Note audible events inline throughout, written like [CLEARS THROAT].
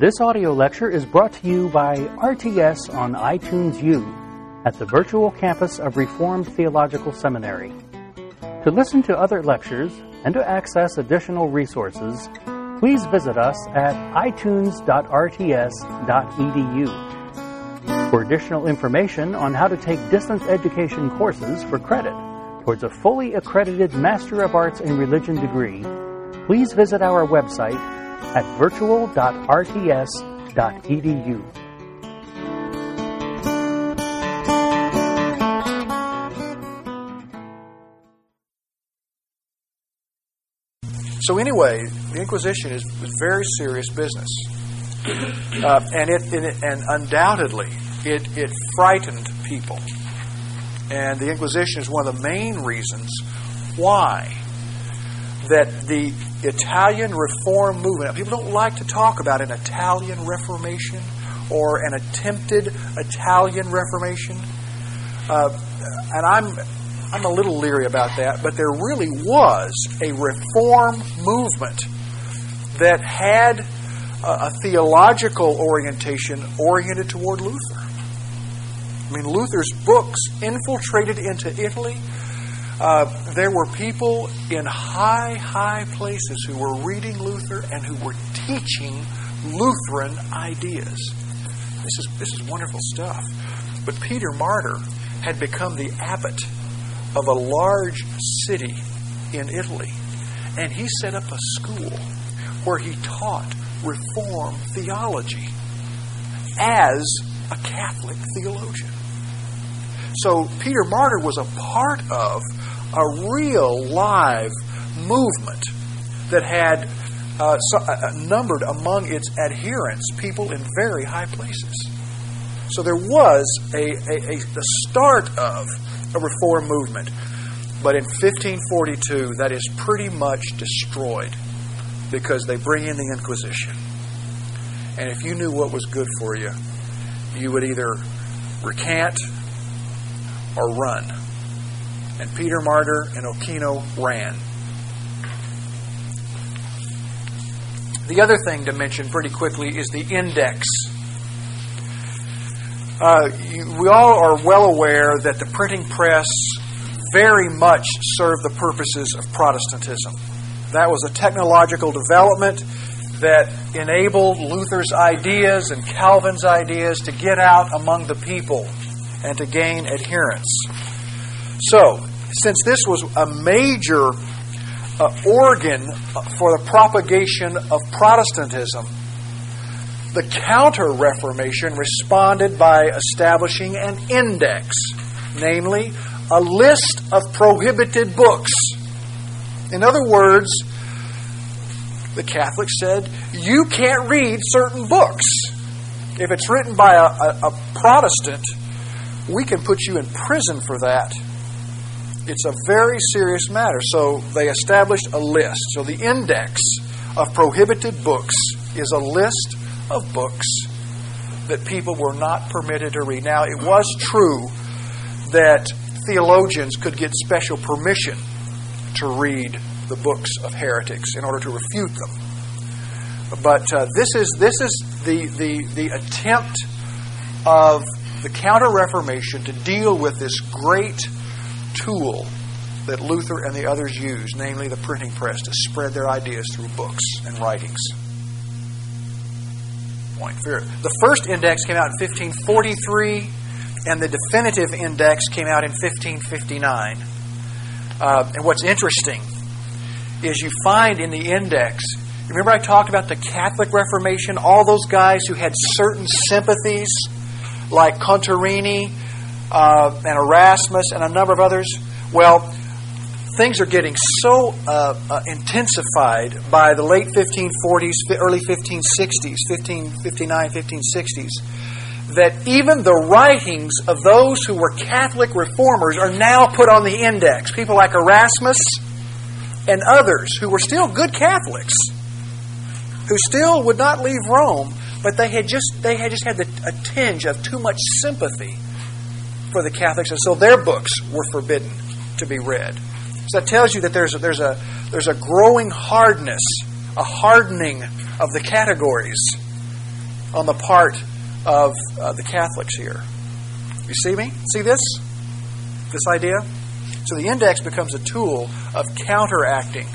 This audio lecture is brought to you by RTS on iTunes U at the virtual campus of Reformed Theological Seminary. To listen to other lectures and to access additional resources, please visit us at itunes.rts.edu. For additional information on how to take distance education courses for credit towards a fully accredited Master of Arts in Religion degree, please visit our website at virtual.rts.edu. So anyway, the Inquisition is, very serious business, uh, and it, it and undoubtedly it it frightened people, and the Inquisition is one of the main reasons why that the Italian Reform movement. People don't like to talk about an Italian Reformation or an attempted Italian Reformation, uh, and I'm I'm a little leery about that, but there really was a reform movement that had a, a theological orientation oriented toward Luther. I mean, Luther's books infiltrated into Italy. Uh, there were people in high, high places who were reading Luther and who were teaching Lutheran ideas. This is, this is wonderful stuff. But Peter Martyr had become the abbot of a large city in Italy. And he set up a school where he taught Reform theology as a Catholic theologian. So Peter Martyr was a part of a real live movement that had uh, so, uh, numbered among its adherents people in very high places. So there was a, a, a, the start of a reform movement. But in 1542, that is pretty much destroyed because they bring in the Inquisition. And if you knew what was good for you, you would either recant or run. And Peter Martyr and Ochino ran. The other thing to mention pretty quickly is the index uh, we all are well aware that the printing press very much served the purposes of Protestantism. That was a technological development that enabled Luther's ideas and Calvin's ideas to get out among the people and to gain adherence. So, since this was a major uh, organ for the propagation of Protestantism, the Counter Reformation responded by establishing an index, namely, a list of prohibited books. In other words, the Catholics said, you can't read certain books. If it's written by a, a, a Protestant, we can put you in prison for that. It's a very serious matter. So they established a list. So the index of prohibited books is a list of books that people were not permitted to read. Now, it was true that theologians could get special permission to read the books of heretics in order to refute them. But uh, this is this is the, the the attempt of the Counter Reformation to deal with this great tool that Luther and the others used, namely the printing press, to spread their ideas through books and writings point. The first index came out in 1543, and the definitive index came out in 1559. Uh, and what's interesting is you find in the index, remember I talked about the Catholic Reformation, all those guys who had certain sympathies, like Contarini uh, and Erasmus and a number of others? Well, things are getting so uh, uh, intensified by the late 1540s, early 1560s, 1559, 1560s, that even the writings of those who were Catholic reformers are now put on the index. People like Erasmus and others who were still good Catholics, who still would not leave Rome, but they had just they had just had the, a tinge of too much sympathy for the Catholics, and so their books were forbidden to be read. So that tells you that there's a, there's a there's a growing hardness, a hardening of the categories on the part of uh, the Catholics here. You see me? See this? This idea? So the index becomes a tool of counteracting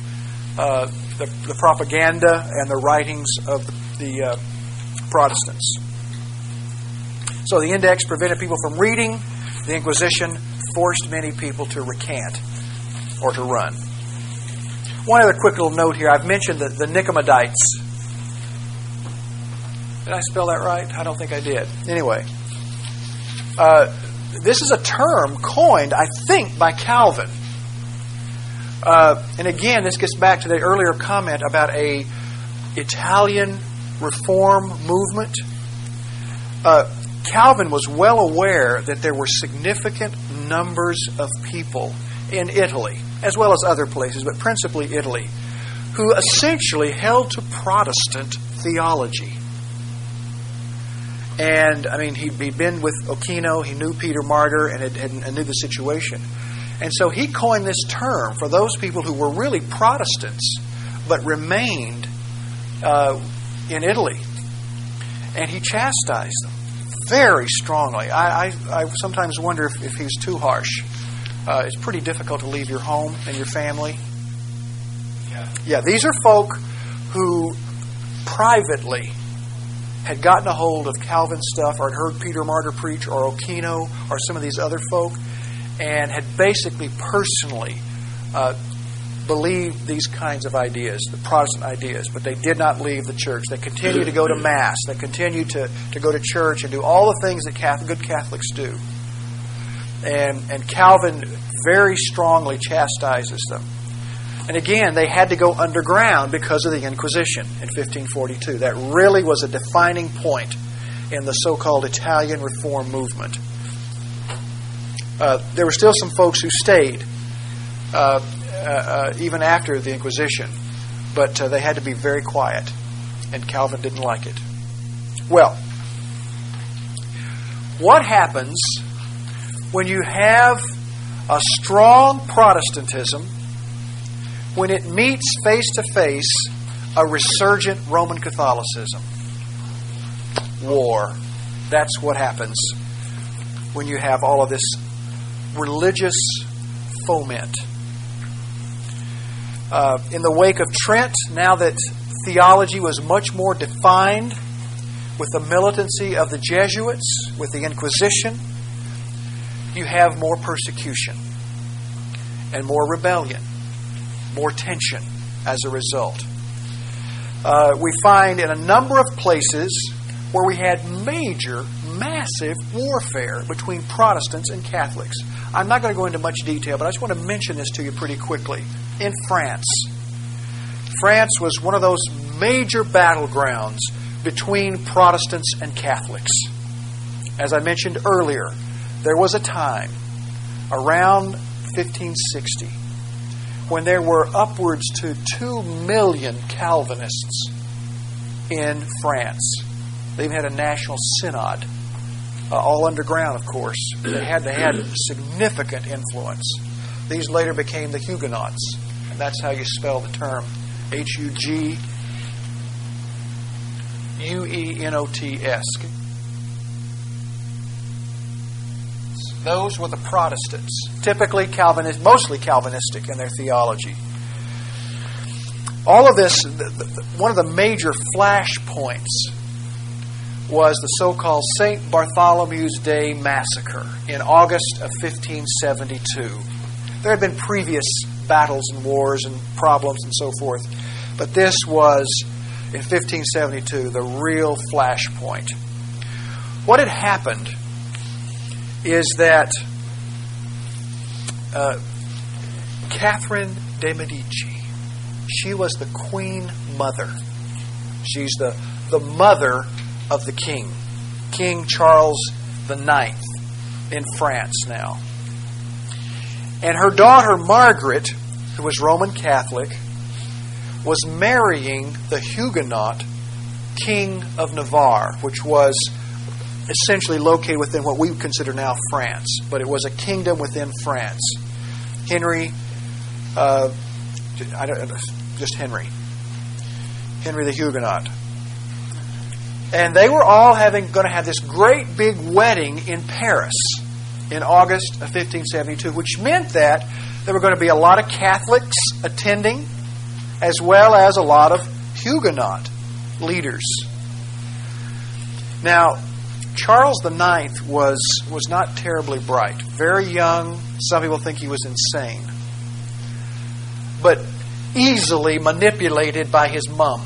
uh, the, the, propaganda and the writings of the, uh, Protestants. So the index prevented people from reading. The Inquisition forced many people to recant or to run. One other quick little note here. I've mentioned the, the Nicodemites. Did I spell that right? I don't think I did. Anyway, uh, this is a term coined, I think, by Calvin. Uh, and again, this gets back to the earlier comment about a Italian reform movement. Uh, Calvin was well aware that there were significant numbers of people in Italy, as well as other places, but principally Italy, who essentially held to Protestant theology. And I mean, he'd, he'd been with Ochino, he knew Peter Martyr, and, had, and knew the situation. And so he coined this term for those people who were really Protestants but remained uh, in Italy. And he chastised them very strongly. I, I, I sometimes wonder if, if he's too harsh. Uh, it's pretty difficult to leave your home and your family. Yeah. yeah, these are folk who privately had gotten a hold of Calvin stuff or had heard Peter Martyr preach or Ochino or some of these other folk and had basically personally uh, believed these kinds of ideas, the Protestant ideas, but they did not leave the church. They continued to go to Mass. They continued to, to go to church and do all the things that Catholic, good Catholics do. And, and Calvin very strongly chastises them. And again, they had to go underground because of the Inquisition in 1542. That really was a defining point in the so called Italian Reform movement. Uh, there were still some folks who stayed uh, uh, uh even after the Inquisition, but uh, they had to be very quiet, and Calvin didn't like it. Well, what happens when you have a strong Protestantism when it meets face to face a resurgent Roman Catholicism. War. That's what happens when you have all of this religious foment. Uh, in the wake of Trent, now that theology was much more defined with the militancy of the Jesuits, with the Inquisition, you have more persecution and more rebellion more tension as a result. Uh, we find in a number of places where we had major, massive warfare between Protestants and Catholics. I'm not going to go into much detail, but I just want to mention this to you pretty quickly. In France, France was one of those major battlegrounds between Protestants and Catholics. As I mentioned earlier, there was a time around 1560 when there were upwards to 2 million Calvinists in France. They even had a national synod, uh, all underground, of course. They had, they had significant influence. These later became the Huguenots, and that's how you spell the term H U G U E N O T S. Those were the Protestants, typically Calvinist, mostly Calvinistic in their theology. All of this, one of the major flashpoints was the so called St. Bartholomew's Day Massacre in August of 1572. There had been previous battles and wars and problems and so forth, but this was, in 1572, the real flashpoint. What had happened is that uh, Catherine de Medici, she was the queen mother. She's the, the mother of the king, King Charles IX in France now. And her daughter Margaret, who was Roman Catholic, was marrying the Huguenot King of Navarre, which was essentially located within what we consider now France, but it was a kingdom within France. Henry, uh, I don't, just Henry, Henry the Huguenot. And they were all having going to have this great big wedding in Paris in August of 1572, which meant that there were going to be a lot of Catholics attending, as well as a lot of Huguenot leaders. Now, Charles IX was, was not terribly bright. Very young. Some people think he was insane. But easily manipulated by his mum.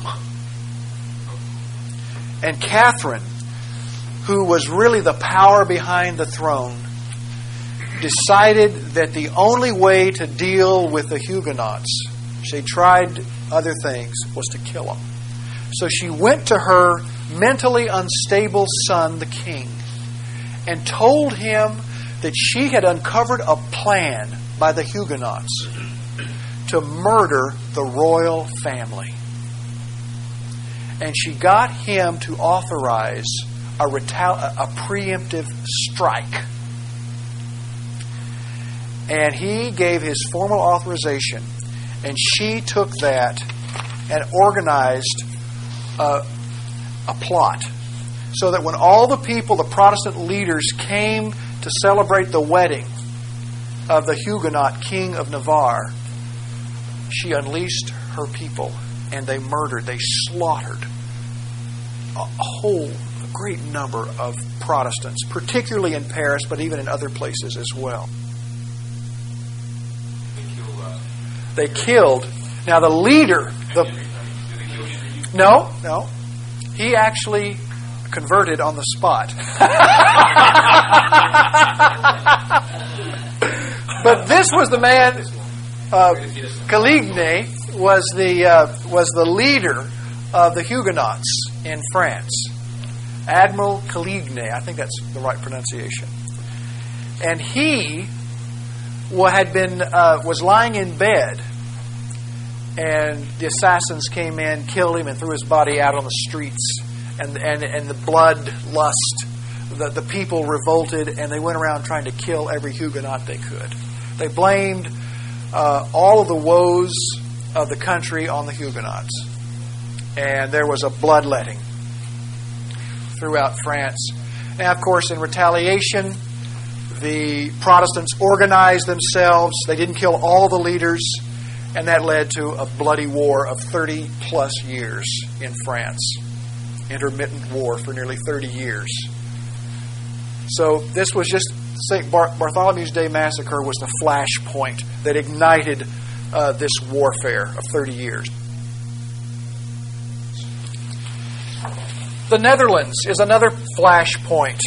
And Catherine, who was really the power behind the throne, decided that the only way to deal with the Huguenots, she tried other things, was to kill them. So she went to her mentally unstable son, the king, and told him that she had uncovered a plan by the Huguenots to murder the royal family. And she got him to authorize a, retal- a preemptive strike. And he gave his formal authorization, and she took that and organized a, a plot so that when all the people, the Protestant leaders, came to celebrate the wedding of the Huguenot king of Navarre, she unleashed her people and they murdered, they slaughtered a whole a great number of Protestants, particularly in Paris, but even in other places as well. They killed. Now, the leader, the. No, no. He actually converted on the spot. [LAUGHS] but this was the man uh, Coligny was the uh, was the leader of the Huguenots in France. Admiral Coligny, I think that's the right pronunciation. And he had been uh, was lying in bed, and the assassins came in, killed him, and threw his body out on the streets. And and and the blood lust, the the people revolted, and they went around trying to kill every Huguenot they could. They blamed uh, all of the woes of the country on the Huguenots. And there was a bloodletting throughout France. Now, of course, in retaliation, the Protestants organized themselves. They didn't kill all the leaders, and that led to a bloody war of 30 plus years in France. Intermittent war for nearly 30 years. So, this was just St. Bar- Bartholomew's Day Massacre was the flashpoint that ignited uh, this warfare of 30 years. The Netherlands is another flashpoint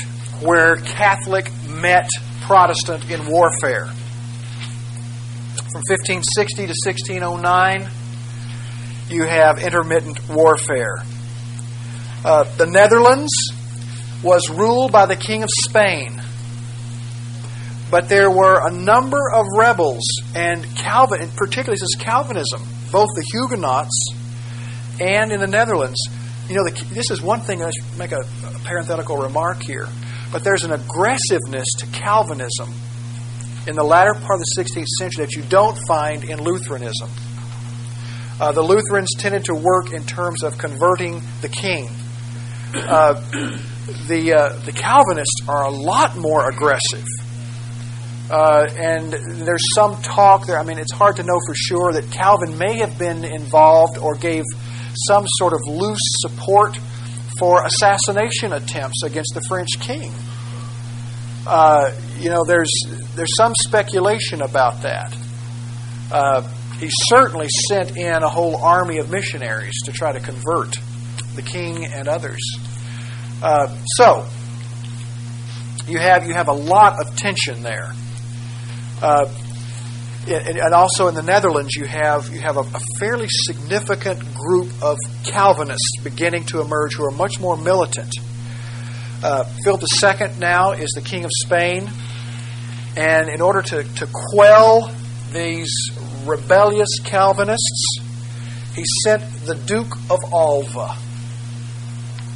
where Catholic met Protestant in warfare. From 1560 to 1609, you have intermittent warfare. Uh, the Netherlands was ruled by the King of Spain but there were a number of rebels, and Calvin, in particular, this is Calvinism, both the Huguenots and in the Netherlands. You know, the, this is one thing, I should make a, a parenthetical remark here, but there's an aggressiveness to Calvinism in the latter part of the 16th century that you don't find in Lutheranism. Uh, the Lutherans tended to work in terms of converting the king. Uh, the uh, the Calvinists are a lot more aggressive. Uh, and there's some talk there. I mean, it's hard to know for sure that Calvin may have been involved or gave some sort of loose support for assassination attempts against the French king. Uh, you know, there's there's some speculation about that. Uh, he certainly sent in a whole army of missionaries to try to convert the king and others. Uh, so you have you have a lot of tension there. And, and, also in the Netherlands, you have you have a, a, fairly significant group of Calvinists beginning to emerge who are much more militant. Uh, Philip II now is the King of Spain, and in order to, to quell these rebellious Calvinists, he sent the Duke of Alva,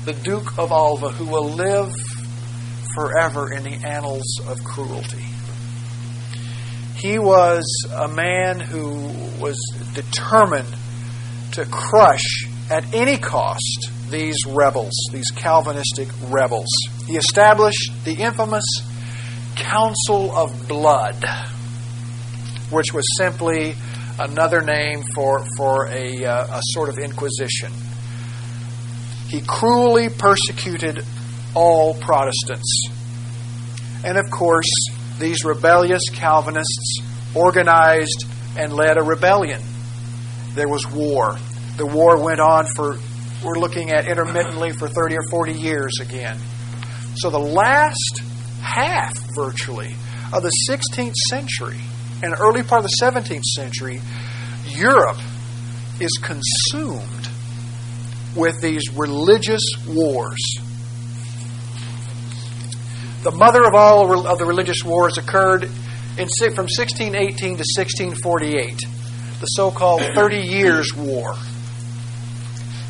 the Duke of Alva, who will live forever in the annals of cruelty. He was a man who was determined to crush at any cost these rebels, these Calvinistic rebels. He established the infamous Council of Blood, which was simply another name for, for a, uh, a sort of inquisition. He cruelly persecuted all Protestants. And of course, these rebellious Calvinists organized and led a rebellion. There was war. The war went on for, we're looking at intermittently for 30 or 40 years again. So the last half, virtually, of the 16th century and early part of the 17th century, Europe is consumed with these religious wars. The mother of all of the religious wars occurred in, from 1618 to 1648, the so called Thirty Years' War.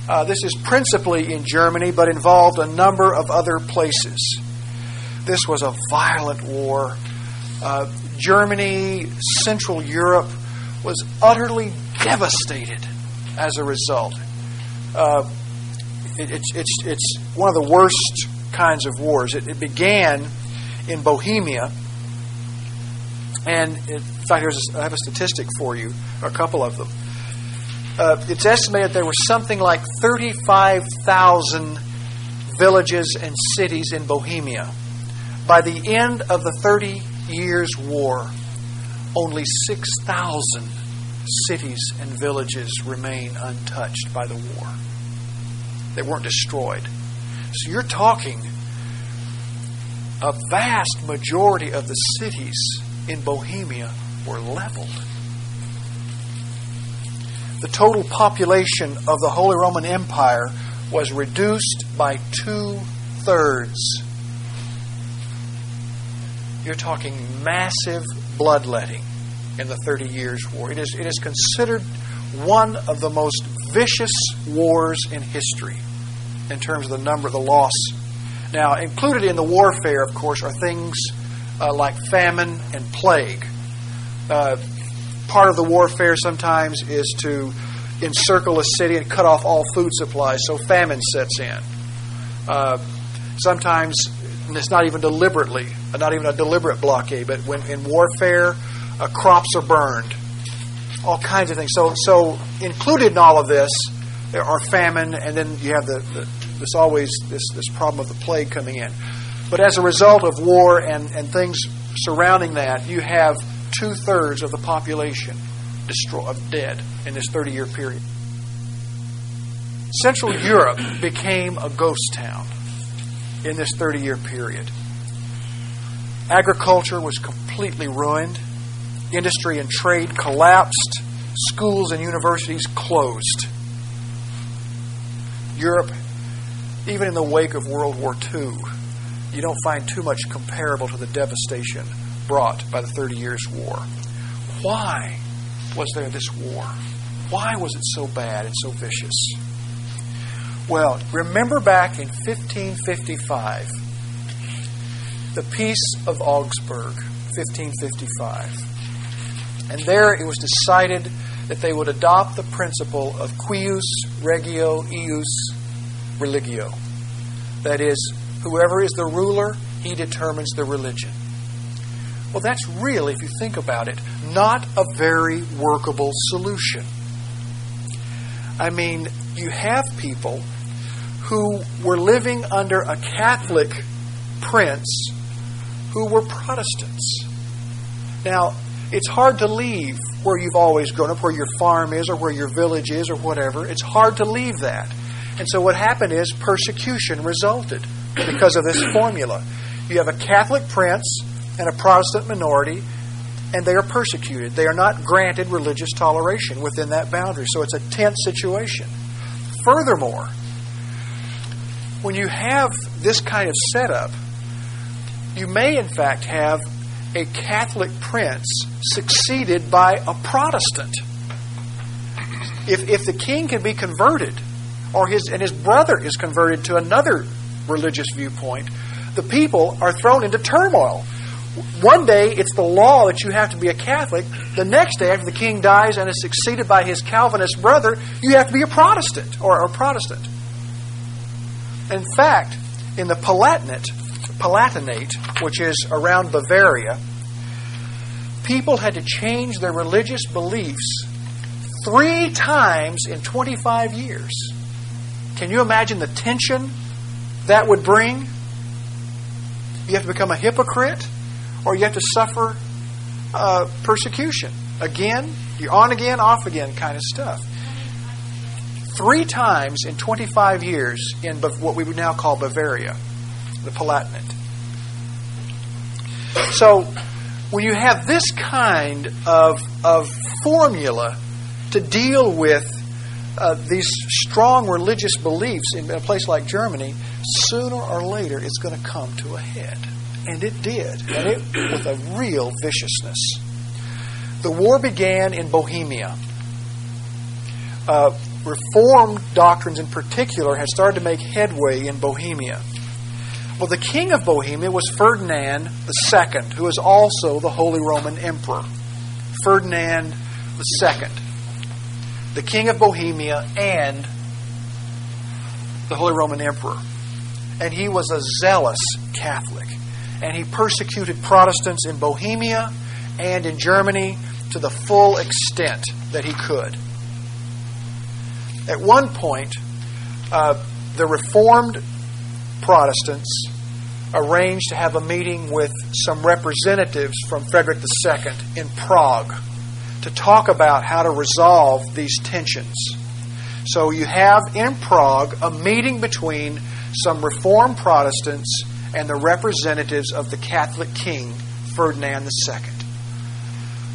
Uh, this is principally in Germany, but involved a number of other places. This was a violent war. Uh, Germany, Central Europe, was utterly devastated as a result. Uh, it, it's, it's, it's one of the worst kinds of wars. It, it began in Bohemia. And in fact, here's a, I have a statistic for you, a couple of them. Uh, it's estimated there were something like 35,000 villages and cities in Bohemia. By the end of the Thirty Years' War, only 6,000 cities and villages remain untouched by the war. They weren't destroyed. You're talking a vast majority of the cities in Bohemia were leveled. The total population of the Holy Roman Empire was reduced by two thirds. You're talking massive bloodletting in the Thirty Years' War. It is, it is considered one of the most vicious wars in history in terms of the number, of the loss. Now, included in the warfare, of course, are things uh, like famine and plague. Uh, part of the warfare sometimes is to encircle a city and cut off all food supplies, so famine sets in. Uh, sometimes it's not even deliberately, not even a deliberate blockade, but when in warfare, uh, crops are burned, all kinds of things. So, so included in all of this, there are famine, and then you have the, the this always this this problem of the plague coming in. But as a result of war and, and things surrounding that, you have two thirds of the population destroyed, dead in this 30 year period. Central Europe became a ghost town in this 30 year period. Agriculture was completely ruined, industry and trade collapsed, schools and universities closed. Europe, even in the wake of World War II, you don't find too much comparable to the devastation brought by the Thirty Years' War. Why was there this war? Why was it so bad and so vicious? Well, remember back in 1555, the Peace of Augsburg, 1555. And there it was decided that they would adopt the principle of cuius regio eius religio. That is, whoever is the ruler, he determines the religion. Well, that's really, if you think about it, not a very workable solution. I mean, you have people who were living under a Catholic prince who were Protestants. Now, it's hard to leave where you've always grown up, where your farm is, or where your village is, or whatever. It's hard to leave that. And so what happened is persecution resulted because of this formula. You have a Catholic prince and a Protestant minority, and they are persecuted. They are not granted religious toleration within that boundary. So it's a tense situation. Furthermore, when you have this kind of setup, you may in fact have a Catholic prince succeeded by a Protestant. If, if the king can be converted, or his and his brother is converted to another religious viewpoint, the people are thrown into turmoil. One day it's the law that you have to be a Catholic. The next day, after the king dies and is succeeded by his Calvinist brother, you have to be a Protestant or a Protestant. In fact, in the Palatinate, Palatinate, which is around Bavaria, people had to change their religious beliefs three times in 25 years. Can you imagine the tension that would bring? You have to become a hypocrite, or you have to suffer uh, persecution. Again, you're on again, off again kind of stuff. Three times in 25 years in what we would now call Bavaria, the Palatinate. So, when you have this kind of, of formula to deal with uh, these strong religious beliefs in a place like Germany, sooner or later it's going to come to a head. And it did, and it with a real viciousness. The war began in Bohemia. Uh, Reformed doctrines, in particular, had started to make headway in Bohemia. Well, the king of Bohemia was Ferdinand II, who was also the Holy Roman Emperor. Ferdinand II, the king of Bohemia and the Holy Roman Emperor. And he was a zealous Catholic. And he persecuted Protestants in Bohemia and in Germany to the full extent that he could. At one point, uh, the Reformed Protestants arranged to have a meeting with some representatives from Frederick II in Prague to talk about how to resolve these tensions. So you have in Prague a meeting between some Reformed Protestants and the representatives of the Catholic king, Ferdinand II.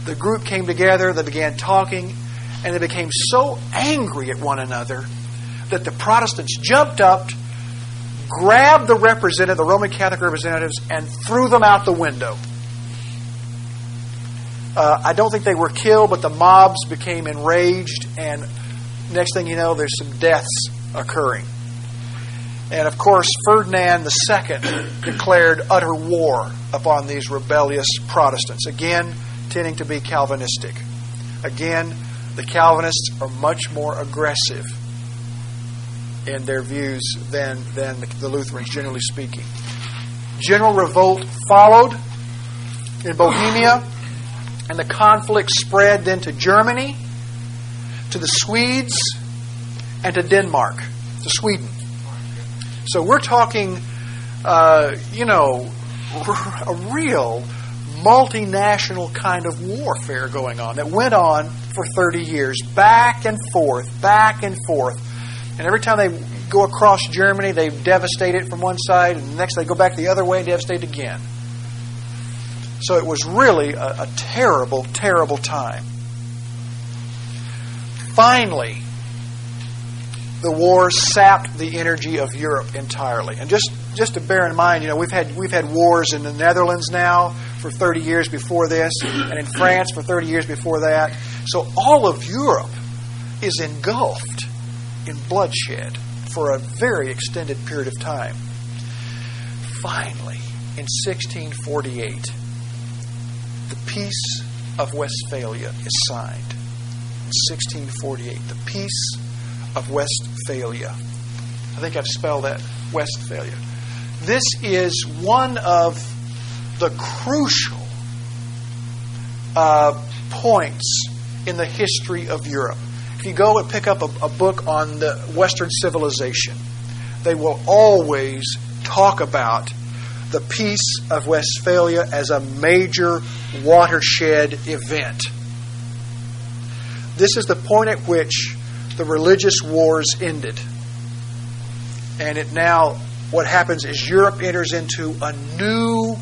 The group came together, they began talking, and they became so angry at one another that the Protestants jumped up, grabbed the representative, the Roman Catholic representatives, and threw them out the window. Uh, I don't think they were killed, but the mobs became enraged, and next thing you know, there's some deaths occurring. And of course, Ferdinand II [CLEARS THROAT] declared utter war upon these rebellious Protestants, again, tending to be Calvinistic. Again, the Calvinists are much more aggressive in their views than, than the Lutherans, generally speaking. General revolt followed in Bohemia, and the conflict spread then to Germany, to the Swedes, and to Denmark, to Sweden. So we're talking, uh, you know, [LAUGHS] a real multinational kind of warfare going on that went on for 30 years, back and forth, back and forth. And every time they go across Germany, they devastate it from one side, and the next they go back the other way and devastate it again. So it was really a, a terrible, terrible time. Finally, the war sapped the energy of Europe entirely. And just, just to bear in mind, you know, we've had, we've had wars in the Netherlands now for 30 years before this, and in France for 30 years before that. So all of Europe is engulfed in bloodshed for a very extended period of time. Finally, in 1648, the Peace of Westphalia is signed. In 1648, the Peace of Westphalia. I think I've spelled that Westphalia. This is one of the crucial uh, points in the history of Europe. If you go and pick up a, a book on the Western civilization, they will always talk about the Peace of Westphalia as a major watershed event. This is the point at which the religious wars ended. And it now, what happens is Europe enters into a new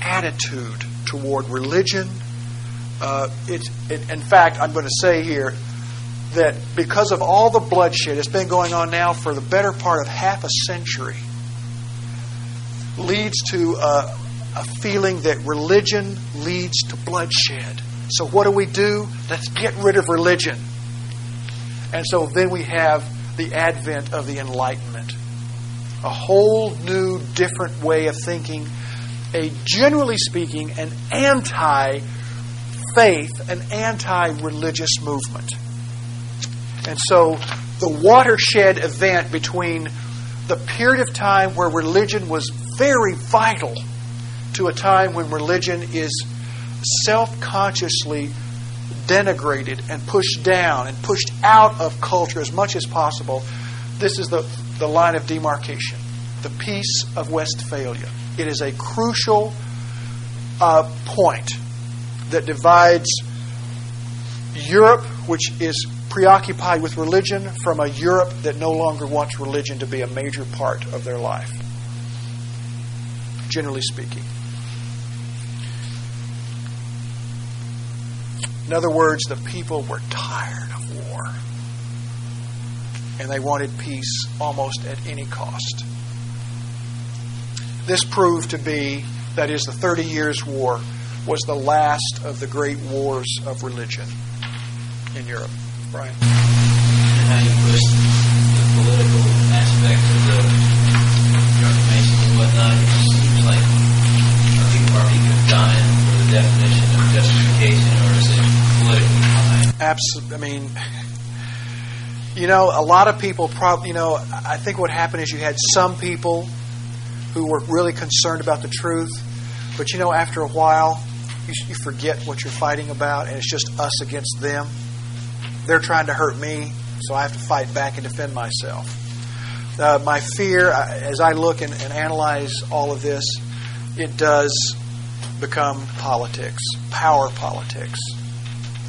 attitude toward religion. Uh, it, it, in fact, I'm going to say here that because of all the bloodshed that's been going on now for the better part of half a century, leads to a, a feeling that religion leads to bloodshed. So, what do we do? Let's get rid of religion. And so then we have the advent of the Enlightenment. A whole new, different way of thinking. A, generally speaking, an anti faith, an anti religious movement. And so the watershed event between the period of time where religion was very vital to a time when religion is self consciously denigrated and pushed down and pushed out of culture as much as possible. This is the, the line of demarcation, the Peace of Westphalia. It is a crucial uh, point that divides Europe, which is preoccupied with religion, from a Europe that no longer wants religion to be a major part of their life, generally speaking. In other words, the people were tired of war. And they wanted peace almost at any cost. This proved to be, that is, the Thirty Years' War was the last of the great wars of religion in Europe. Brian? And how you push the political aspect of the Reformation and whatnot, it seems like people, are people dying for the definition of justification, or is it politically behind? Absolutely. I mean, you know, a lot of people probably, you know, I think what happened is you had some people who were really concerned about the truth, but you know, after a while, you, you forget what you're fighting about, and it's just us against them. They're trying to hurt me, so I have to fight back and defend myself. Uh, my fear, uh, as I look and, and analyze all of this, it does become politics, power politics,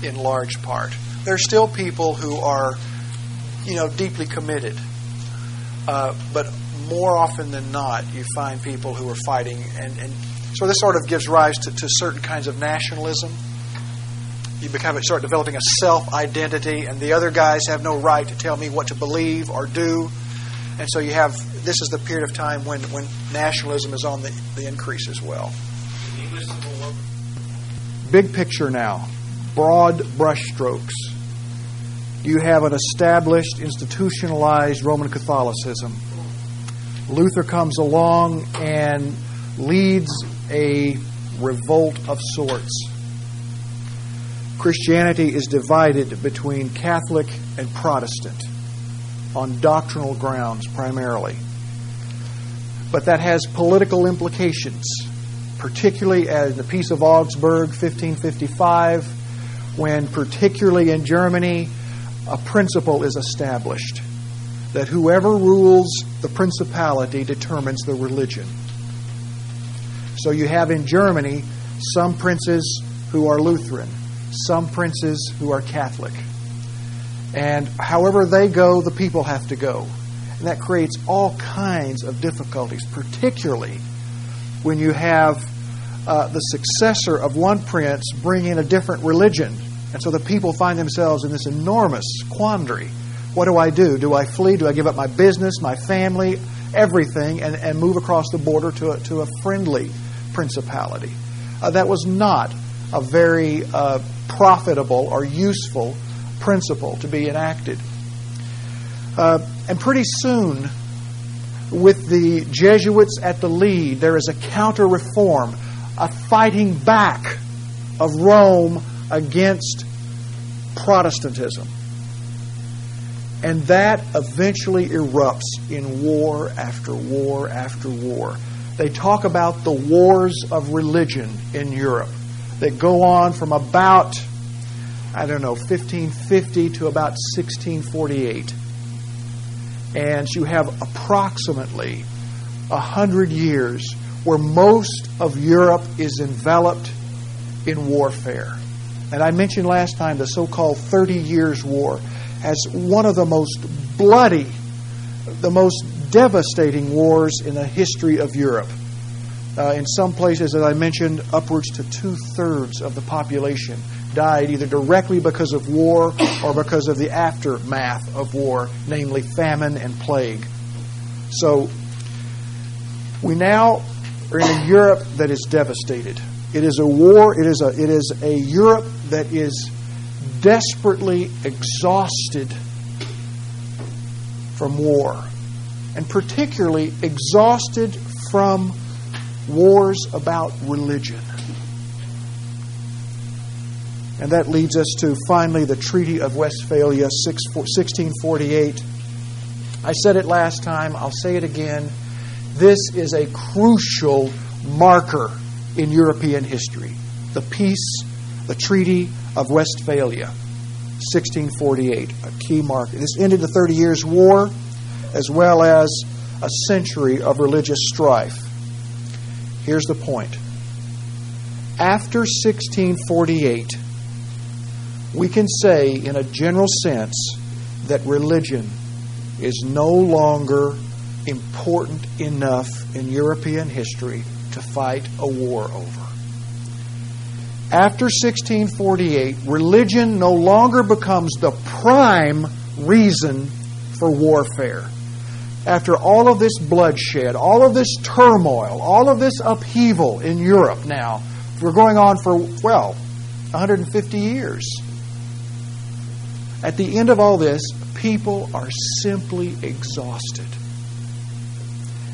in large part. There are still people who are, you know, deeply committed, uh, but more often than not, you find people who are fighting, and, and so this sort of gives rise to, to certain kinds of nationalism. You become start developing a self identity, and the other guys have no right to tell me what to believe or do. And so you have this is the period of time when, when nationalism is on the, the increase as well. Big picture now, broad brushstrokes. You have an established, institutionalized Roman Catholicism. Luther comes along and leads a revolt of sorts. Christianity is divided between Catholic and Protestant on doctrinal grounds primarily. But that has political implications, particularly as the Peace of Augsburg, 1555, when, particularly in Germany, a principle is established that whoever rules the principality determines the religion. So you have in Germany some princes who are Lutheran, some princes who are Catholic. And however they go, the people have to go. And that creates all kinds of difficulties, particularly when you have uh, the successor of one prince bring in a different religion. And so the people find themselves in this enormous quandary. What do I do? Do I flee? Do I give up my business, my family, everything, and, and move across the border to a, to a friendly principality? Uh, that was not a very uh, profitable or useful principle to be enacted. Uh, and pretty soon, with the Jesuits at the lead, there is a counter reform, a fighting back of Rome against Protestantism. And that eventually erupts in war after war after war. They talk about the wars of religion in Europe that go on from about, I don't know, 1550 to about 1648. And you have approximately a hundred years where most of Europe is enveloped in warfare. And I mentioned last time the so called 30 Years' War as one of the most bloody, the most devastating wars in the history of Europe. Uh, in some places, as I mentioned, upwards to two thirds of the population died either directly because of war or because of the aftermath of war, namely famine and plague. So we now are in a Europe that is devastated. It is a war, it is a, it is a Europe that is desperately exhausted from war, and particularly exhausted from wars about religion. And that leads us to finally the Treaty of Westphalia, 1648. I said it last time, I'll say it again. This is a crucial marker in European history. The peace, the Treaty of Westphalia, 1648, a key marker. This ended the Thirty Years' War as well as a century of religious strife. Here's the point. After 1648, we can say, in a general sense, that religion is no longer important enough in European history to fight a war over. After 1648, religion no longer becomes the prime reason for warfare. After all of this bloodshed, all of this turmoil, all of this upheaval in Europe now, we're going on for, well, 150 years. At the end of all this, people are simply exhausted.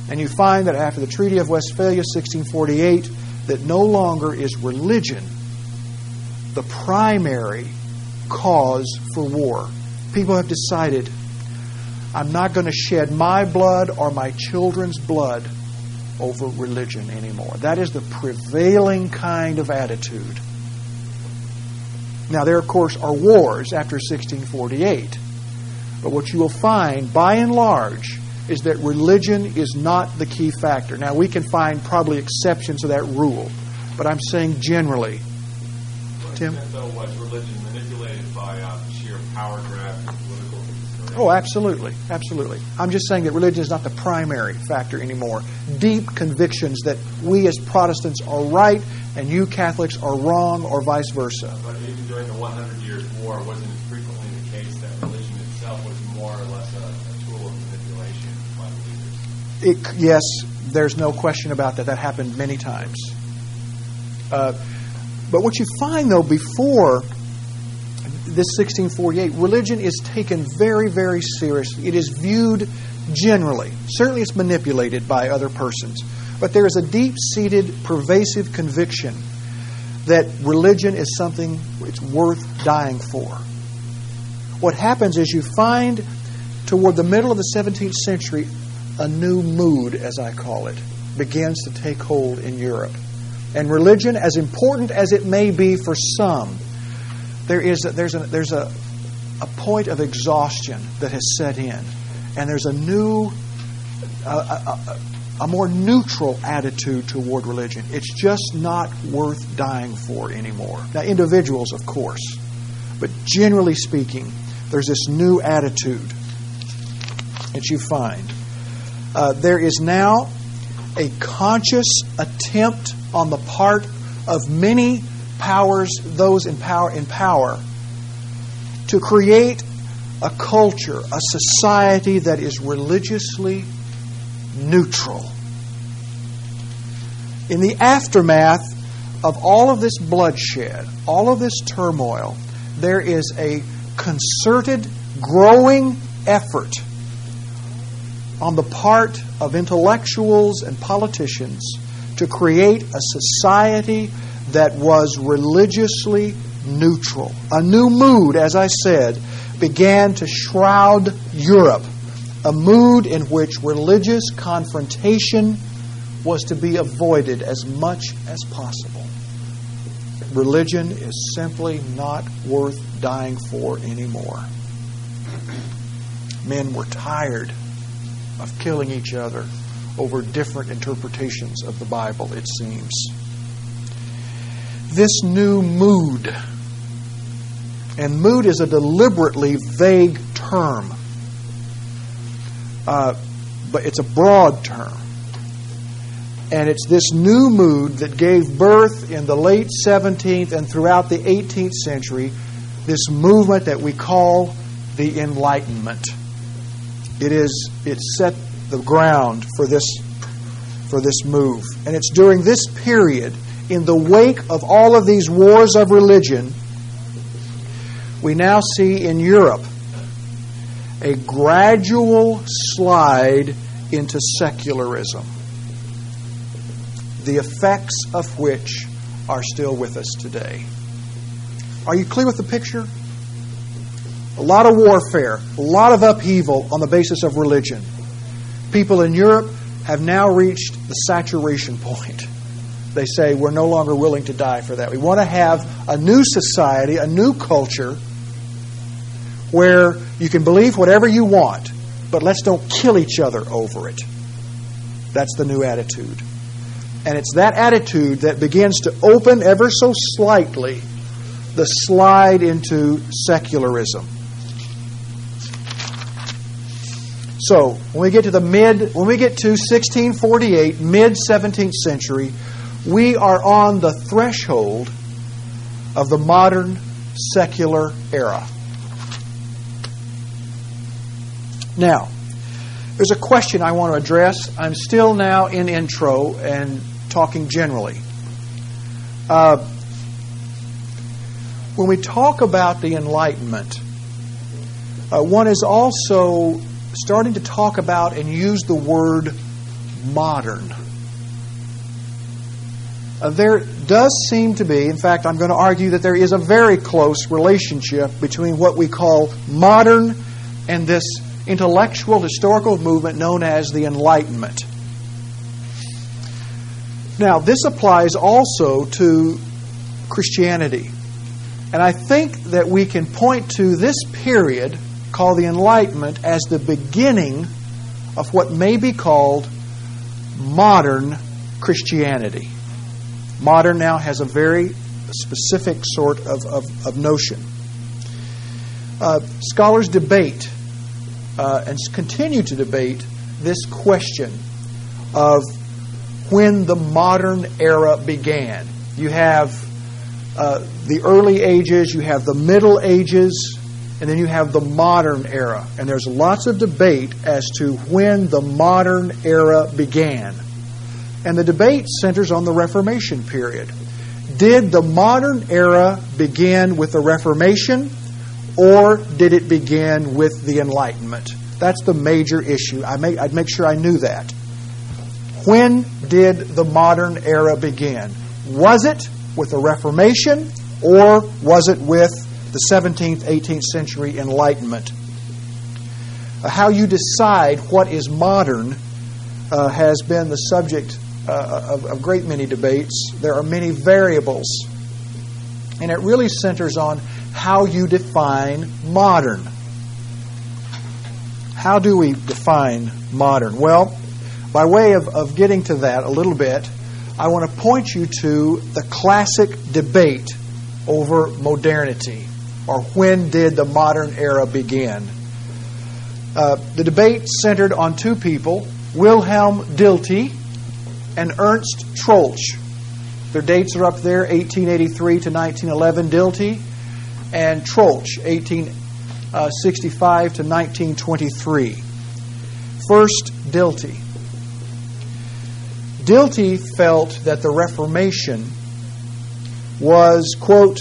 And you find that after the Treaty of Westphalia, 1648, that no longer is religion the primary cause for war. People have decided, I'm not going to shed my blood or my children's blood over religion anymore. That is the prevailing kind of attitude. Now, there, of course, are wars after 1648. But what you will find, by and large, is that religion is not the key factor. Now, we can find probably exceptions to that rule, but I'm saying generally. Tim? Though, was religion manipulated by uh, sheer power grab Oh, absolutely. Absolutely. I'm just saying that religion is not the primary factor anymore. Deep convictions that we as Protestants are right and you Catholics are wrong, or vice versa. But even during the 100 Years' War, wasn't it frequently the case that religion itself was more or less a, a tool of manipulation by the leaders? It, yes, there's no question about that. That happened many times. Uh, but what you find, though, before this 1648, religion is taken very, very seriously. It is viewed generally. Certainly, it's manipulated by other persons. But there is a deep seated, pervasive conviction that religion is something it's worth dying for. What happens is you find toward the middle of the 17th century a new mood, as I call it, begins to take hold in Europe. And religion, as important as it may be for some, there is a, there's a, there's a, a point of exhaustion that has set in, and there's a new, a, a, a more neutral attitude toward religion. It's just not worth dying for anymore. Now, individuals, of course, but generally speaking, there's this new attitude that you find. Uh, there is now a conscious attempt on the part of many powers, those in power, in power, to create a culture, a society that is religiously neutral. In the aftermath of all of this bloodshed, all of this turmoil, there is a concerted, growing effort on the part of intellectuals and politicians to create a society that was religiously neutral. A new mood, as I said, began to shroud Europe, a mood in which religious confrontation was to be avoided as much as possible. Religion is simply not worth dying for anymore. Men were tired of killing each other over different interpretations of the Bible, it seems. This new mood, and mood is a deliberately vague term, uh, but it's a broad term. And it's this new mood that gave birth in the late 17th and throughout the 18th century, this movement that we call the Enlightenment. It is it set the ground for this for this move. And it's during this period, in the wake of all of these wars of religion, we now see in Europe a gradual slide into secularism the effects of which are still with us today. Are you clear with the picture? a lot of warfare, a lot of upheaval on the basis of religion. People in Europe have now reached the saturation [LAUGHS] point. They say we're no longer willing to die for that. We want to have a new society, a new culture where you can believe whatever you want, but let's don't kill each other over it. That's the new attitude. And it's that attitude that begins to open ever so slightly the slide into secularism. So, when we get to the mid, when we get to 1648, mid 17th century, we are on the threshold of the modern secular era. Now, there's a question I want to address. I'm still now in intro and talking generally. Uh, when we talk about the Enlightenment, uh, one is also starting to talk about and use the word modern. Uh, there does seem to be, in fact, I'm going to argue that there is a very close relationship between what we call modern and this intellectual historical movement known as the Enlightenment. Now, this applies also to Christianity. And I think that we can point to this period called the Enlightenment as the beginning of what may be called modern Christianity. Modern now has a very specific sort of, of, of notion. Uh, scholars debate uh, and continue to debate this question of when the modern era began. You have uh, the early ages, you have the middle ages, and then you have the modern era. And there's lots of debate as to when the modern era began. And the debate centers on the Reformation period. Did the modern era begin with the Reformation or did it begin with the Enlightenment? That's the major issue. I make, I'd make sure I knew that. When did the modern era begin? Was it with the Reformation or was it with the 17th, 18th century Enlightenment? Uh, how you decide what is modern uh, has been the subject of, of great many debates. There are many variables. And it really centers on how you define modern. How do we define modern? Well, by way of, of getting to that a little bit, I want to point you to the classic debate over modernity, or when did the modern era begin. Uh, the debate centered on two people, Wilhelm Dilthey and Ernst Troeltsch. Their dates are up there 1883 to 1911, Dilthey, and Troeltsch, 1865 uh, to 1923. First, Dilthey. Dilthey felt that the Reformation was, quote,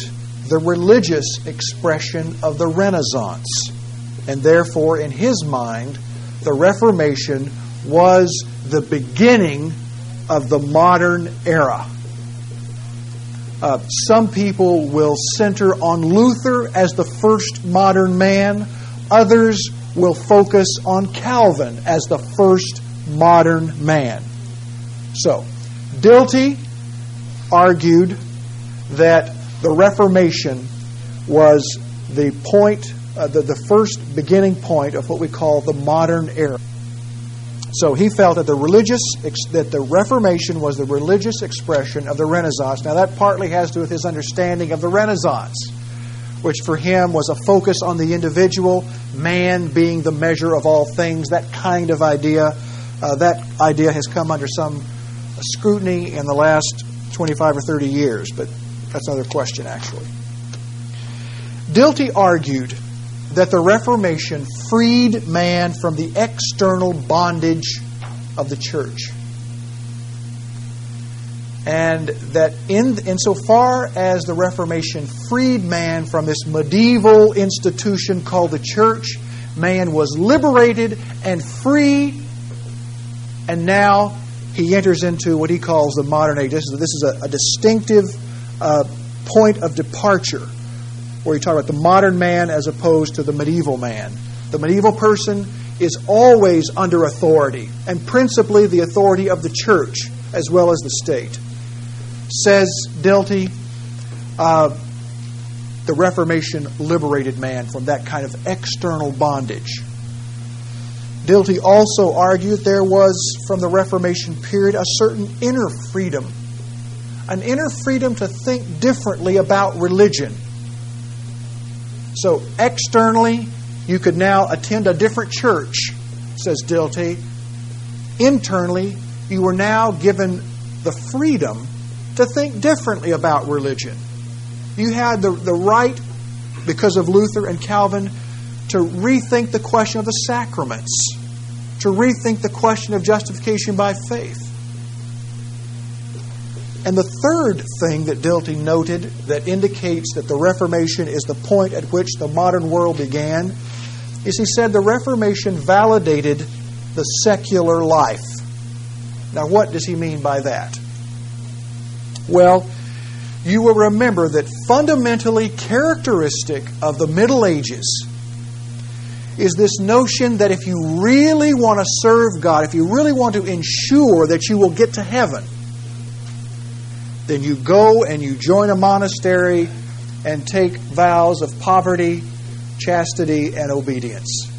the religious expression of the Renaissance. And therefore, in his mind, the Reformation was the beginning of the modern era. Uh, some people will center on Luther as the first modern man. Others will focus on Calvin as the first modern man. So, Dilthey argued that the Reformation was the point, uh, the, the first beginning point of what we call the modern era. So he felt that the religious that the Reformation was the religious expression of the Renaissance. Now that partly has to do with his understanding of the Renaissance, which for him was a focus on the individual, man being the measure of all things. That kind of idea, uh, that idea has come under some scrutiny in the last 25 or 30 years, but that's another question actually. Dilthey argued that the Reformation freed man from the external bondage of the church. And that in insofar as the Reformation freed man from this medieval institution called the church, man was liberated and free, and now he enters into what he calls the modern age. This is, this is a, a distinctive uh, point of departure where you talk about the modern man as opposed to the medieval man. The medieval person is always under authority, and principally the authority of the church as well as the state. Says Dilthey, uh, the Reformation liberated man from that kind of external bondage. Dilthey also argued there was, from the Reformation period, a certain inner freedom, an inner freedom to think differently about religion. So, externally, you could now attend a different church, says Dilthey. Internally, you were now given the freedom to think differently about religion. You had the, the right, because of Luther and Calvin, to rethink the question of the sacraments, to rethink the question of justification by faith. And the third thing that Dilthey noted that indicates that the Reformation is the point at which the modern world began is he said the Reformation validated the secular life. Now, what does he mean by that? Well, you will remember that fundamentally characteristic of the Middle Ages is this notion that if you really want to serve God, if you really want to ensure that you will get to heaven, then you go and you join a monastery and take vows of poverty, chastity, and obedience.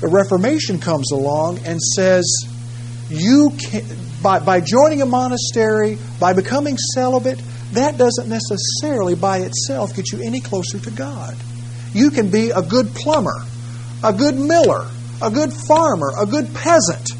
The Reformation comes along and says, you can, by, by joining a monastery, by becoming celibate, that doesn't necessarily by itself get you any closer to God. You can be a good plumber, a good miller, a good farmer, a good peasant,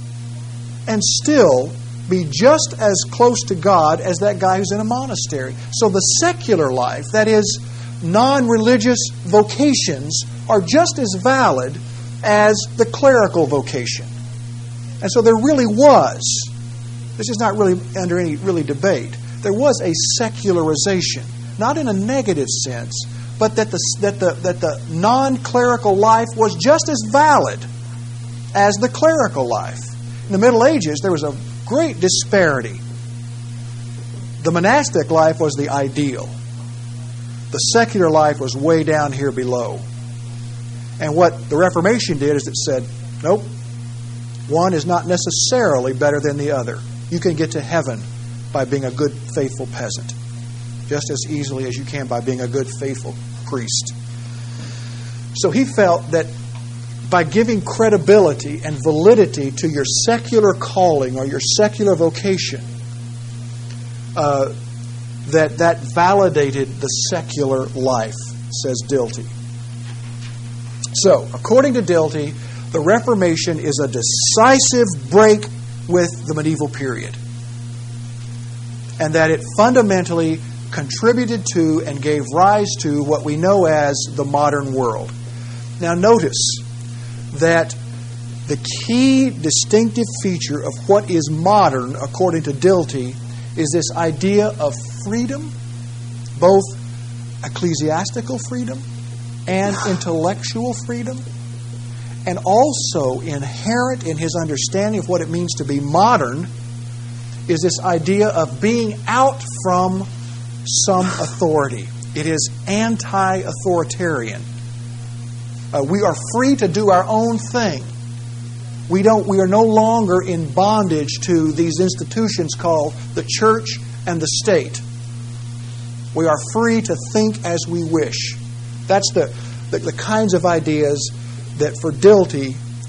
and still be just as close to God as that guy who's in a monastery. So the secular life, that is, non religious vocations, are just as valid as the clerical vocation. And so there really was, this is not really under any really debate, there was a secularization, not in a negative sense, but that the, that the, that the non clerical life was just as valid as the clerical life. In the Middle Ages, there was a great disparity. The monastic life was the ideal, the secular life was way down here below. And what the Reformation did is it said, nope, one is not necessarily better than the other. You can get to heaven by being a good, faithful peasant, just as easily as you can by being a good, faithful priest. So he felt that by giving credibility and validity to your secular calling or your secular vocation, uh, that that validated the secular life, says Dilthey. So, according to Dilthey, the Reformation is a decisive break with the medieval period. And that it fundamentally contributed to and gave rise to what we know as the modern world. Now, notice that the key distinctive feature of what is modern, according to Dilthey, is this idea of freedom, both ecclesiastical freedom and intellectual freedom, and also inherent in his understanding of what it means to be modern is this idea of being out from some authority. It is anti authoritarian. Uh, we are free to do our own thing. We, don't, we are no longer in bondage to these institutions called the church and the state. We are free to think as we wish. That's the, the, the kinds of ideas that for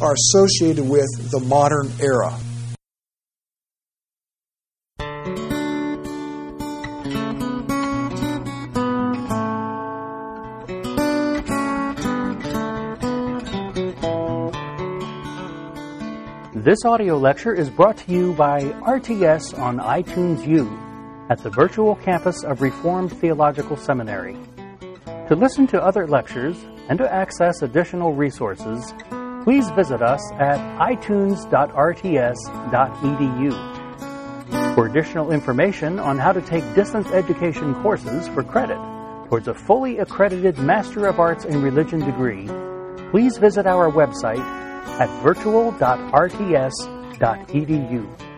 are associated with the modern era. This audio lecture is brought to you by RTS on iTunes U at the virtual campus of Reformed Theological Seminary. To listen to other lectures and to access additional resources, please visit us at itunes.rts.edu. For additional information on how to take distance education courses for credit towards a fully accredited Master of Arts in Religion degree, please visit our website at virtual.rts.edu.